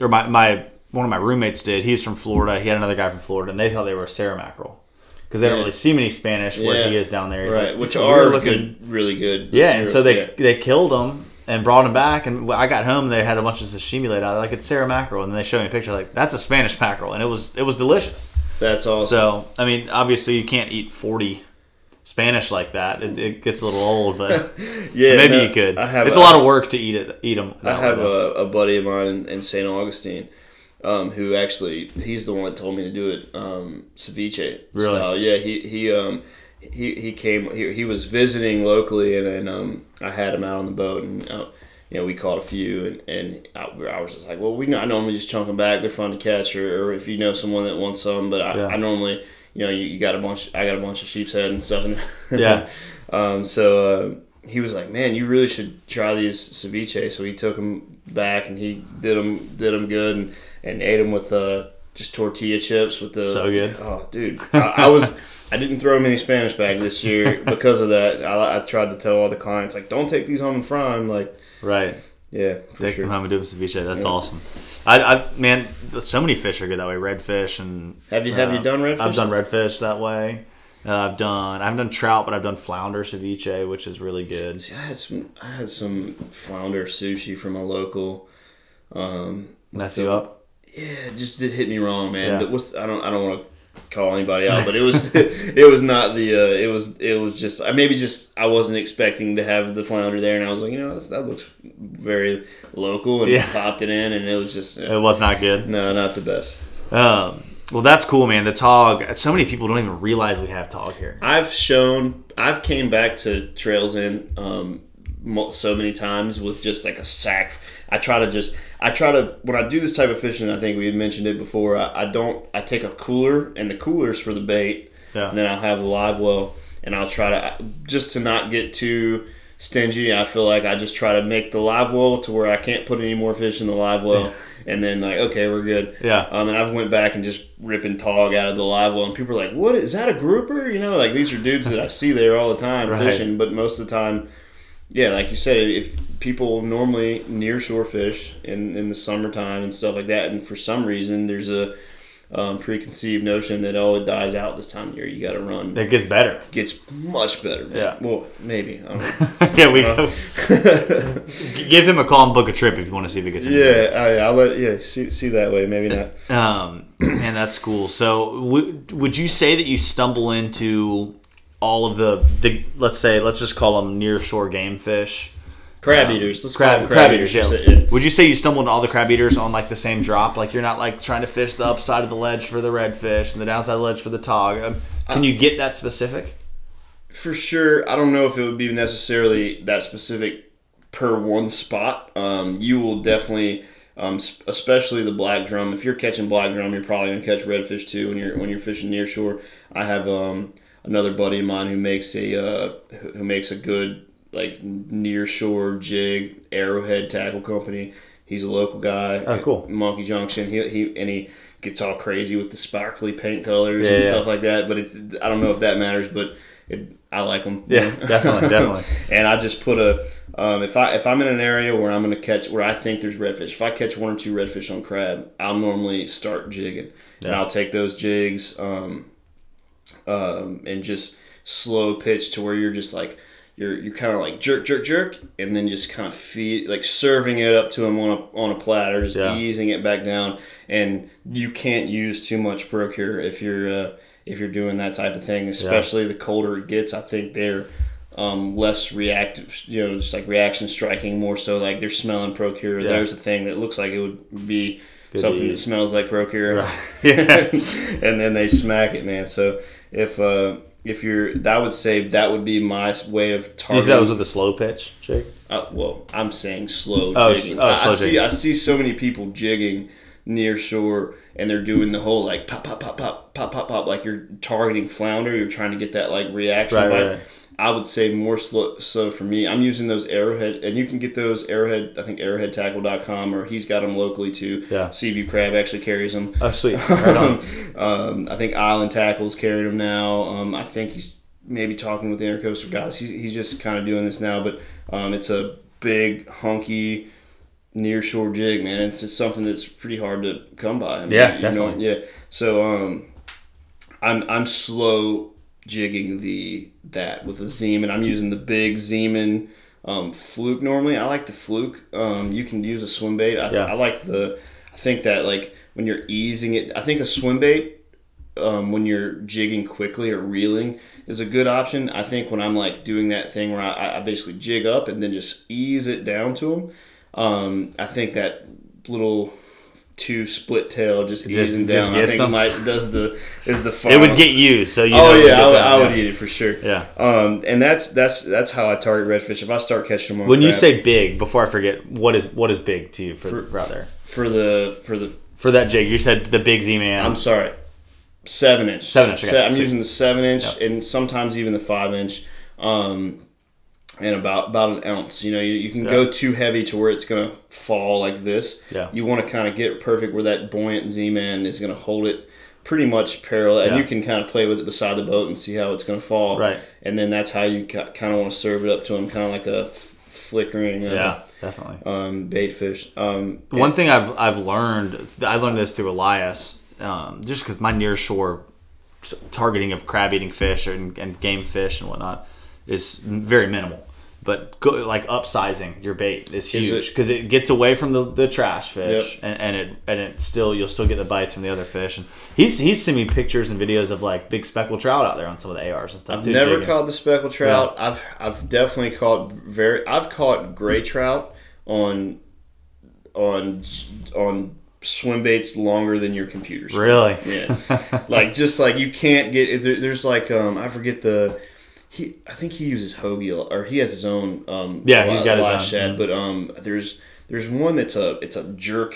or my my one of my roommates did. He's from Florida. He had another guy from Florida, and they thought they were cero mackerel because they don't really see many Spanish where Yeah. he is down there. He's Right, like, which "So we were are looking- good, really good. Yeah, and so they Yeah. they killed him and brought him back. And I got home, they had a bunch of sashimi laid out. Like it's cero mackerel, and then they showed me a picture. Like that's a Spanish mackerel, and it was it was delicious. That's awesome. So I mean, obviously you can't eat forty Spanish like that. It, it gets a little old, but yeah, maybe no, you could. I have it's a lot of work to eat it. Eat them. I have a, a buddy of mine in, in St. Augustine, um, who actually he's the one that told me to do it. Um, ceviche. Really? style. Yeah. He he um he, he came he, he was visiting locally and then um I had him out on the boat and uh, you know we caught a few and and I, I was just like well we I normally just chunk them back they're fun to catch or, or if you know someone that wants some but I, Yeah. I normally you know you, you got a bunch I got a bunch of sheep's head and stuff in Yeah. um, so uh, he was like, "Man, you really should try these ceviche." So he took them back and he did them did them good and, and ate them with uh, just tortilla chips with the. So good. Oh, dude, I, I was. I didn't throw many Spanish back this year because of that. I, I tried to tell all the clients like, "Don't take these home and fry them." Like, right. yeah, for Take sure. them home and do ceviche. That's Yeah. awesome. I, I man, so many fish are good that way. Redfish and Have you have you uh, done redfish? I've done redfish that way. Uh, I've done I haven't done trout, but I've done flounder ceviche, which is really good. See, I had some. I had some flounder sushi from a local. Um, Mess you up. Yeah, just did hit me wrong, man. Yeah. What's I don't I don't want to call anybody out, but it was it was not the uh, it was it was just I maybe just I wasn't expecting to have the flounder there, and I was like, you know, that's, that looks very local, and Yeah. popped it in, and it was just It was not good. no, not the best. Um, well, that's cool, man. The tog. So many people don't even realize we have tog here. I've shown I've came back to Trails End um, so many times with just like a sack. I try to just I try to when I do this type of fishing. I think we had mentioned it before. I, I don't I take a cooler and the cooler's for the bait. Yeah. And then I'll have a live well and I'll try to just to not get too stingy. I feel like I just try to make the live well to where I can't put any more fish in the live well. And then like okay we're good. Yeah. Um, and I've went back and just ripping tog out of the live well, and people are like, "What is that? A grouper?" You know, like these are dudes that I see there all the time Right. fishing, but most of the time, yeah, like you said, if people normally near shore fish in in the summertime and stuff like that, and for some reason there's a um, preconceived notion that oh it dies out this time of year, you got to run. It gets better. gets much better. Yeah. Well, maybe. I don't know. yeah, we go. give him a call and book a trip if you want to see if it gets. yeah, I, I'll let yeah see see that way. Maybe not. Um, man, that's cool. So, w- would you say that you stumble into all of the, the let's say, let's just call them near shore game fish? Crab Um, eaters. Let's crab, crab crab, eaters. eaters. yeah. Would you say you stumbled into all the crab eaters on like the same drop? Like you're not like trying to fish the upside of the ledge for the redfish and the downside of the ledge for the tog. Um, can you get that specific? For sure, I don't know if it would be necessarily that specific per one spot. Um, you will definitely um, especially the black drum. If you're catching black drum, you're probably gonna catch redfish too when you're when you're fishing near shore. I have um, another buddy of mine who makes a uh, who makes a good like near shore jig arrowhead tackle company. He's a local guy. Oh, cool. Monkey Junction. He, he and he gets all crazy with the sparkly paint colors and Yeah, yeah. stuff like that. But it's I don't know if that matters, but it, I like them. Yeah, definitely, definitely. and I just put a um, if I if I'm in an area where I'm gonna catch where I think there's redfish. If I catch one or two redfish on crab, I'll normally start jigging, and I'll take those jigs um, um, and just slow pitch to where you're just like you're you're kind of like jerk jerk jerk, and then just kind of feed like serving it up to them on a on a platter, just Yeah. easing it back down, and you can't use too much Pro-Cure if you're uh, if you're doing that type of thing, especially the colder it gets. I think they're um, less reactive, you know, just like reaction striking more so like they're smelling Pro-Cure. Yeah. There's a thing that looks like it would be Good something that smells like Pro-Cure, Yeah. and then they smack it, man. So if uh, if you're, that would say that would be my way of You targeting. said that was with a slow pitch, Jake? Uh, well, I'm saying slow Oh, jigging. oh, I, slow I see. I see so many people jigging near shore, and they're doing the whole like pop, pop, pop, pop, pop, pop, pop, like you're targeting flounder. You're trying to get that like reaction. Right, right. I would say more slow. So for me, I'm using those arrowhead, and you can get those arrowhead. I think arrowheadtackle.com, or he's got them locally too. Yeah. Seaview Crab actually carries them. Oh, sweet. Right um, I think Island Tackle's carrying them now. Um, I think he's maybe talking with the Intercoastal guys. He's, he's just kind of doing this now, but um, it's a big, hunky, near shore jig, man. It's just something that's pretty hard to come by. I mean, Yeah, you know, definitely. yeah. So um, I'm I'm slow jigging the that with a Z-Man. I'm using the big Z-Man um, fluke normally. I like the fluke. Um, you can use a swim bait. I, Yeah. I like the. I think that like when you're easing it, I think a swim bait um, when you're jigging quickly or reeling is a good option. I think when I'm like doing that thing where I, I basically jig up and then just ease it down to them, um, I think that little two split tail just, Just- easing just down. I think might does the is the It would get you, so you. Oh know yeah, I would, I would yeah. eat it for sure. Yeah. Um, and that's that's that's how I target redfish. If I start catching them When you say big, before I forget, what is what is big to you for, For- for for the for the For that jig, you said the big Z man. I'm sorry, seven inch. Seven inch, okay. Se- I'm So- using the seven inch and sometimes even the five inch, um, and about about an ounce. You know, you, you can go too heavy to where it's gonna fall like this. Yeah. You want to kind of get perfect where that buoyant Z man is gonna hold it pretty much parallel, and you can kind of play with it beside the boat and see how it's gonna fall. Right. And then that's how you kind of want to serve it up to them, kind of like a f- flickering. Uh, yeah, definitely. Um, bait fish. Um, One thing I've I've learned, I learned this through Elias, um, just because my near shore targeting of crab eating fish and, and game fish and whatnot is very minimal. But go, like upsizing your bait is huge because it gets away from the, the trash fish Yep. and, and it and it still you'll still get the bites from the other fish. And he's he's sent me pictures and videos of like big speckled trout out there on some of the ARs and stuff. I've too, never jigging. caught the speckled trout. I've I've definitely caught very. I've caught gray trout on on on swim baits longer than your computers. Really? Yeah. like just like you can't get there, there's like um I forget the he I think he uses Hogy lot- or he has his own um Yeah, he's got his own, yeah. but um there's there's one that's a it's a jerk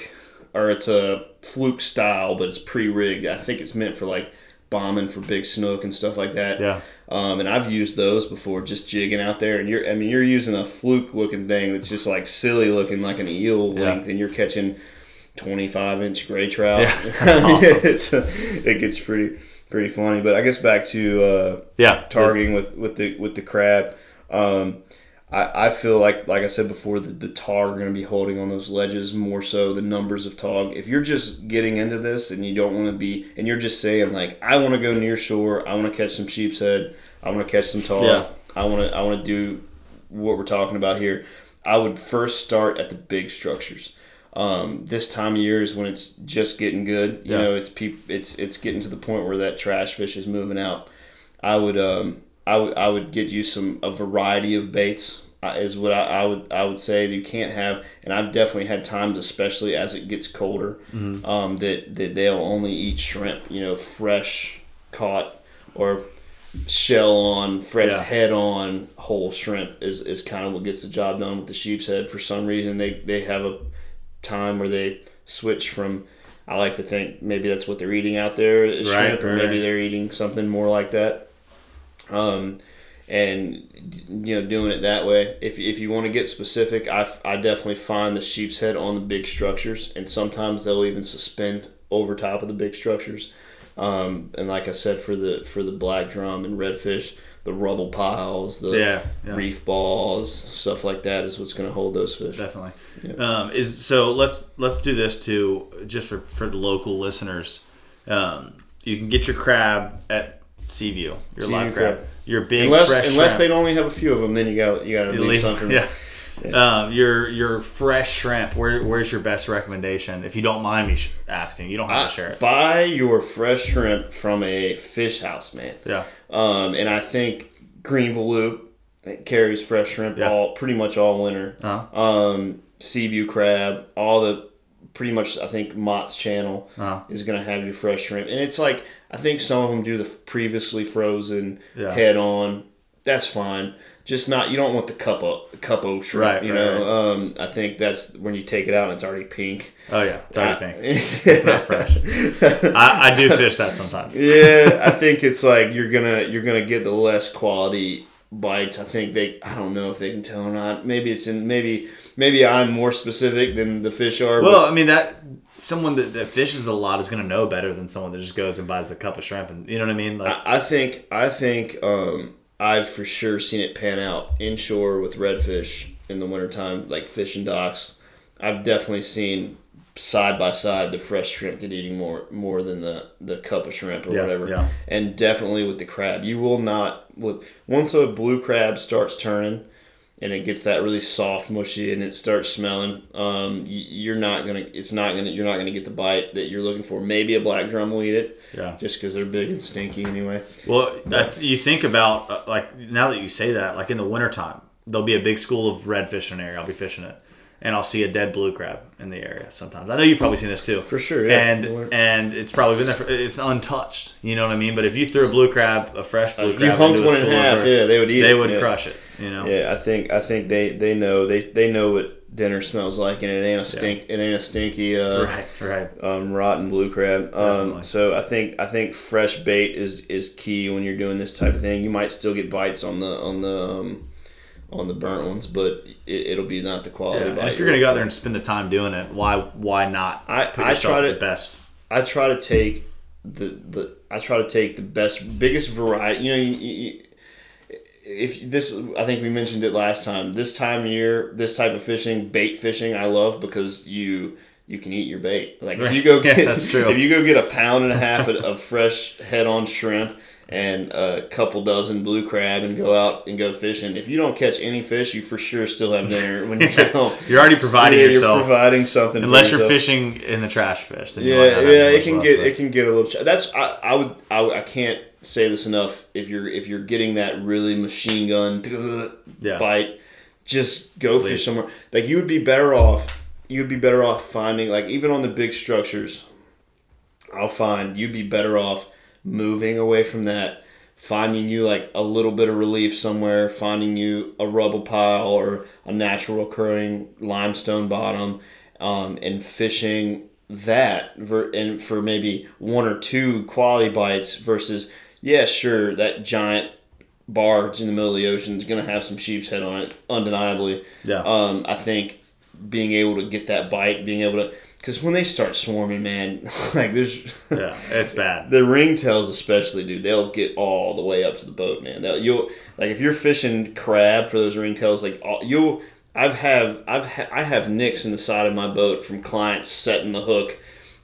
or it's a fluke style but it's pre-rigged. I think it's meant for like bombing for big snook and stuff like that. Yeah. Um, and I've used those before, just jigging out there. And you're, I mean, you're using a fluke looking thing that's just like silly looking, like an eel Yeah. length, and you're catching 25 inch gray trout. Yeah, I mean, it's it gets pretty pretty funny. But I guess back to uh, Yeah, targeting with with the with the crab. Um, I, I feel like like I said before, the, the tog are going to be holding on those ledges more so the numbers of tog. If you're just getting into this and you don't want to be, and you're just saying like, I want to go near shore, I want to catch some sheep's head, I want to catch some tog, Yeah. I want to I want to do what we're talking about here. I would first start at the big structures. Um, this time of year is when it's just getting good. You Yeah. know, it's peop- it's it's getting to the point where that trash fish is moving out. I would um I would I would get you some a variety of baits uh, is what I, I would I would say that you can't have and I've definitely had times especially as it gets colder um, that that they'll only eat shrimp you know fresh caught or shell on fresh Yeah. head on whole shrimp is, is kind of what gets the job done with the sheep's head for some reason they they have a time where they switch from. I like to think maybe that's what they're eating out there is Right, shrimp, or right. maybe they're eating something more like that. Um, and you know, doing it that way. If if you want to get specific, I I definitely find the sheep's head on the big structures, and sometimes they'll even suspend over top of the big structures. Um, and like I said, for the for the black drum and redfish, the rubble piles, the Yeah, yeah. reef balls, stuff like that is what's going to hold those fish. definitely. Um, is so let's let's do this too, just for for local listeners. Um, you can get your crab at Seaview, your Seaview live crab, crab. your big Unless fresh unless shrimp. they only have a few of them, then you got you got to leave, something. yeah. Um, your your fresh shrimp. Where where's your best recommendation? If you don't mind me sh- asking, you don't have to share it. Buy your fresh shrimp from a fish house, man. Yeah, Um, and I think Greenville Loop carries fresh shrimp Yeah. all pretty much all winter. Uh-huh. Um, Seaview crab, all the pretty much I think Mott's channel Uh-huh. is gonna have your fresh shrimp, and it's like I think some of them do the previously frozen Yeah. head on. That's fine. Just not you don't want the cup of cup of shrimp. Right, you right, know. Um, I think that's when you take it out and it's already pink. Oh yeah, it's already pink. it's not fresh. I, I do fish that sometimes. yeah, I think it's like you're gonna you're gonna get the less quality bites. I think they I don't know if they can tell or not. Maybe it's in maybe maybe I'm more specific than the fish are. Well, I mean that someone that, that fishes a lot is going to know better than someone that just goes and buys a cup of shrimp, and you know what I mean. Like, I, I think I think um, I've for sure seen it pan out inshore with redfish in the wintertime, like fishing docks. I've definitely seen side by side the fresh shrimp get eating more more than the the cup of shrimp or Yeah, whatever. yeah. And definitely with the crab, you will not with once a blue crab starts turning and it gets that really soft, mushy, and it starts smelling. Um, you're not gonna. It's not gonna. You're not gonna get the bite that you're looking for. Maybe a black drum will eat it. Yeah. Just because they're big and stinky anyway. well, I th- you think about uh, like now that you say that, like in the wintertime, there'll be a big school of redfish in an area. I'll be fishing it, and I'll see a dead blue crab in the area. Sometimes I know you've probably seen this too. For sure, yeah. And and it's probably been there. For, it's untouched. You know what I mean? But if you threw a blue crab, a fresh blue you crab, humped into a one in half, red- yeah, they would eat They it, would yeah. crush it. You know. Yeah, I think. I think they they know they they know what dinner smells like, and it ain't a stink. It ain't a stinky. Uh, Right. Right. um, rotten blue crab. Definitely. Um, so I think I think fresh bait is is key when you're doing this type of thing. You might still get bites on the on the um, on the burnt ones, but it, it'll be not the quality Yeah, if you're gonna go out there and spend the time doing it, why why not I- put I try to- the best? I try to take the the I try to take the best biggest variety. You know, you, you, if this I think we mentioned it last time. This time of year, this type of fishing, bait fishing, I love because you you can eat your bait. Like if you go Yeah, get that's true. if you go get a pound and a half of, of fresh head on shrimp and a couple dozen blue crab and go out and go fishing. If you don't catch any fish, you for sure still have dinner when you get home. You're already providing Yeah, yourself. You're providing something. Unless you're fishing in the trash fish, then Yeah, yeah, it can get it can get a little. Ch- that's I, I would I, I can't say this enough. If you're if you're getting that really machine gun Yeah. bite, just go fish somewhere. Like you would be better off. You'd be better off finding like even on the big structures. I'll find you'd be better off moving away from that, finding you like a little bit of relief somewhere, finding you a rubble pile or a natural occurring limestone bottom, um, and fishing that ver- and for maybe one or two quality bites versus yeah sure that giant barge in the middle of the ocean is going to have some sheep's head on it undeniably Yeah. um, i think being able to get that bite being able to because when they start swarming man like there's yeah, it's bad. the ringtails especially dude they'll get all the way up to the boat man they'll, you'll like if you're fishing crab for those ringtails like all, you'll i've have i've ha- i have nicks in the side of my boat from clients setting the hook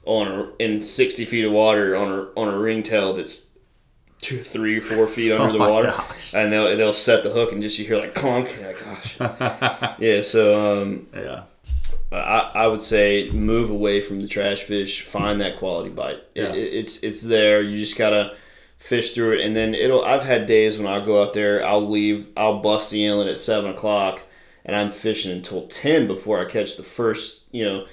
on a in 60 feet of water on a on a ringtail that's two three four feet under Oh the water gosh. and they'll they'll set the hook and just you hear like clunk you're like gosh yeah so um Yeah. I, I would say move away from the trash fish. Find that quality bite. Yeah. it, it's it's there. You just gotta fish through it, and then it'll. I've had days when I'll go out there. I'll leave. I'll bust the inlet at seven o'clock, and I'm fishing until ten before I catch the first. You know,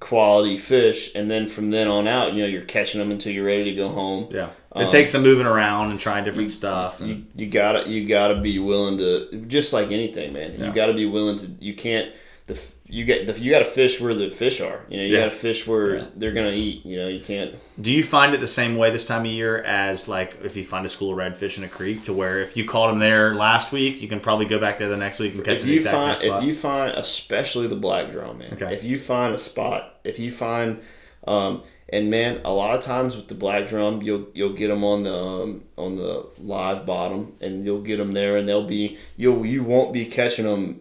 quality fish, and then from then on out, you know, you're catching them until you're ready to go home. Yeah. It um, takes some moving around and trying different stuff. and- You, you gotta you gotta be willing to just like anything, man. Yeah. You gotta be willing to. You can't. The you get the, you got to fish where the fish are. You know, you Yeah. got to fish where Yeah. they're gonna eat. You know, you can't. Do you find it the same way this time of year as like if you find a school of redfish in a creek, to where if you caught them there last week, you can probably go back there the next week and catch if them the you exact find same spot? if you find especially the black drum man Okay. if you find a spot if you find um and man a lot of times with the black drum you'll you'll get them on the um, on the live bottom and you'll get them there and they'll be you'll you won't be catching them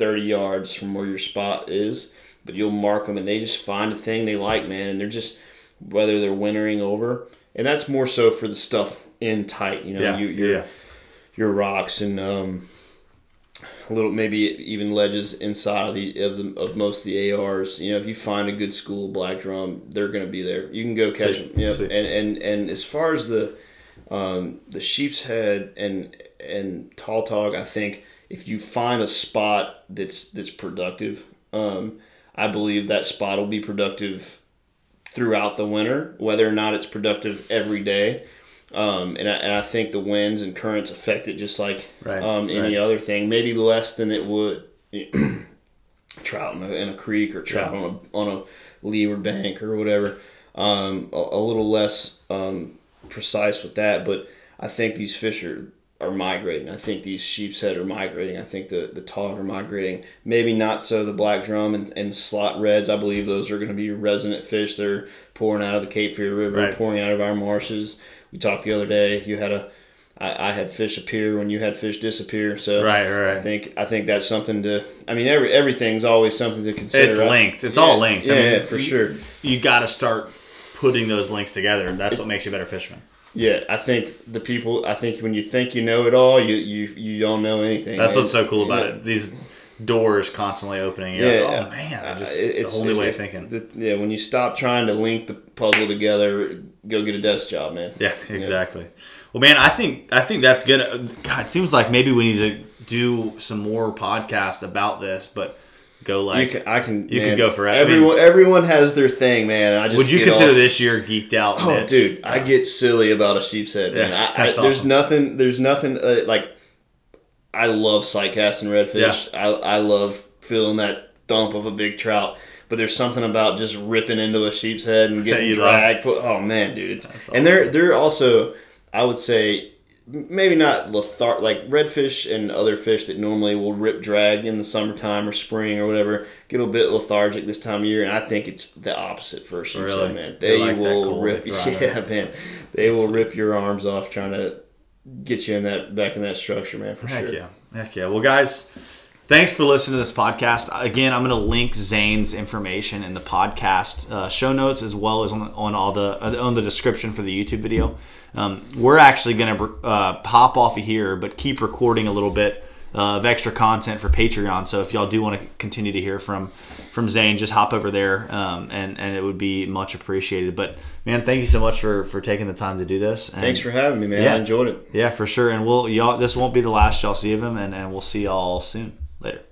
30 yards from where your spot is but you'll mark them and they just find a thing they like man and they're just whether they're wintering over and that's more so for the stuff in tight you know yeah, you you're yeah, your rocks and um, a little maybe even ledges inside of the of the of most of the ARs. You know, if you find a good school black drum, they're going to be there. You can go catch Sweet, them. Yeah, and and and as far as the um, the sheep's head and and tall tog, I think if you find a spot that's that's productive, um, I believe that spot will be productive throughout the winter, whether or not it's productive every day. Um, and, I, and I think the winds and currents affect it just like Right, um, any right. other thing. Maybe less than it would trout in a, in a creek or trout Yeah. on a on a leeward bank or whatever. Um, a, a little less um, precise with that, but I think these fish are, are migrating. I think these sheep's head are migrating. I think the the tog are migrating. Maybe not so the black drum and, and slot reds. I believe those are going to be resident fish. They're pouring out of the Cape Fear River, Right. pouring out of our marshes. We talked the other day. You had a I, I had fish appear when you had fish disappear. So Right, right, I think I think that's something to. I mean, every everything's always something to consider. It's linked. It's Yeah, all linked. Yeah, I mean, yeah, for you- sure. You got to start putting those links together. That's what makes you a better fisherman. Yeah, I think the people. I think when you think you know it all, you you, you don't know anything. That's man. what's so cool about Yeah. it. These doors constantly opening. You're Yeah, like, yeah. oh man, just Uh, it- a whole new way of it's- thinking. the- yeah, when you stop trying to link the puzzle together, go get a desk job, man. Yeah, exactly. Well, man, I think I think that's good. God, it seems like maybe we need to do some more podcasts about this, but go You like. can, I can. you man, can go for it. I Everyone, everyone has their thing, man. I just would you consider all- this year geeked out? Oh, niche? dude, I get silly about a sheep's head, man. Yeah, I, I, that's there's nothing. There's nothing uh, like. I love sight casting redfish. I I love feeling that thump of a big trout. But there's something about just ripping into a sheep's head and getting you love. dragged. Put, oh man, dude, it's and they're they're also I would say maybe not lethar like redfish and other fish that normally will rip drag in the summertime or spring or whatever get a bit lethargic this time of year and I think it's the opposite for sheep's Really? head, man. They like will rip yeah man they will rip your arms off trying to get you in that back in that structure, man, for Heck sure. yeah. Heck yeah. Well, guys, thanks for listening to this podcast. Again, I'm going to link Zane's information in the podcast uh, show notes as well as on, on all the uh, on the description for the YouTube video. Um, we're actually going to uh, pop off of here, but keep recording a little bit uh, of extra content for Patreon. So if y'all do want to continue to hear from from Zane, just hop over there, um, and and it would be much appreciated. But man, thank you so much for for taking the time to do this. And, Thanks for having me, man. Yeah. I enjoyed it. yeah, for sure. And we'll y'all. This won't be the last y'all see of him, and, and we'll see y'all soon. Later.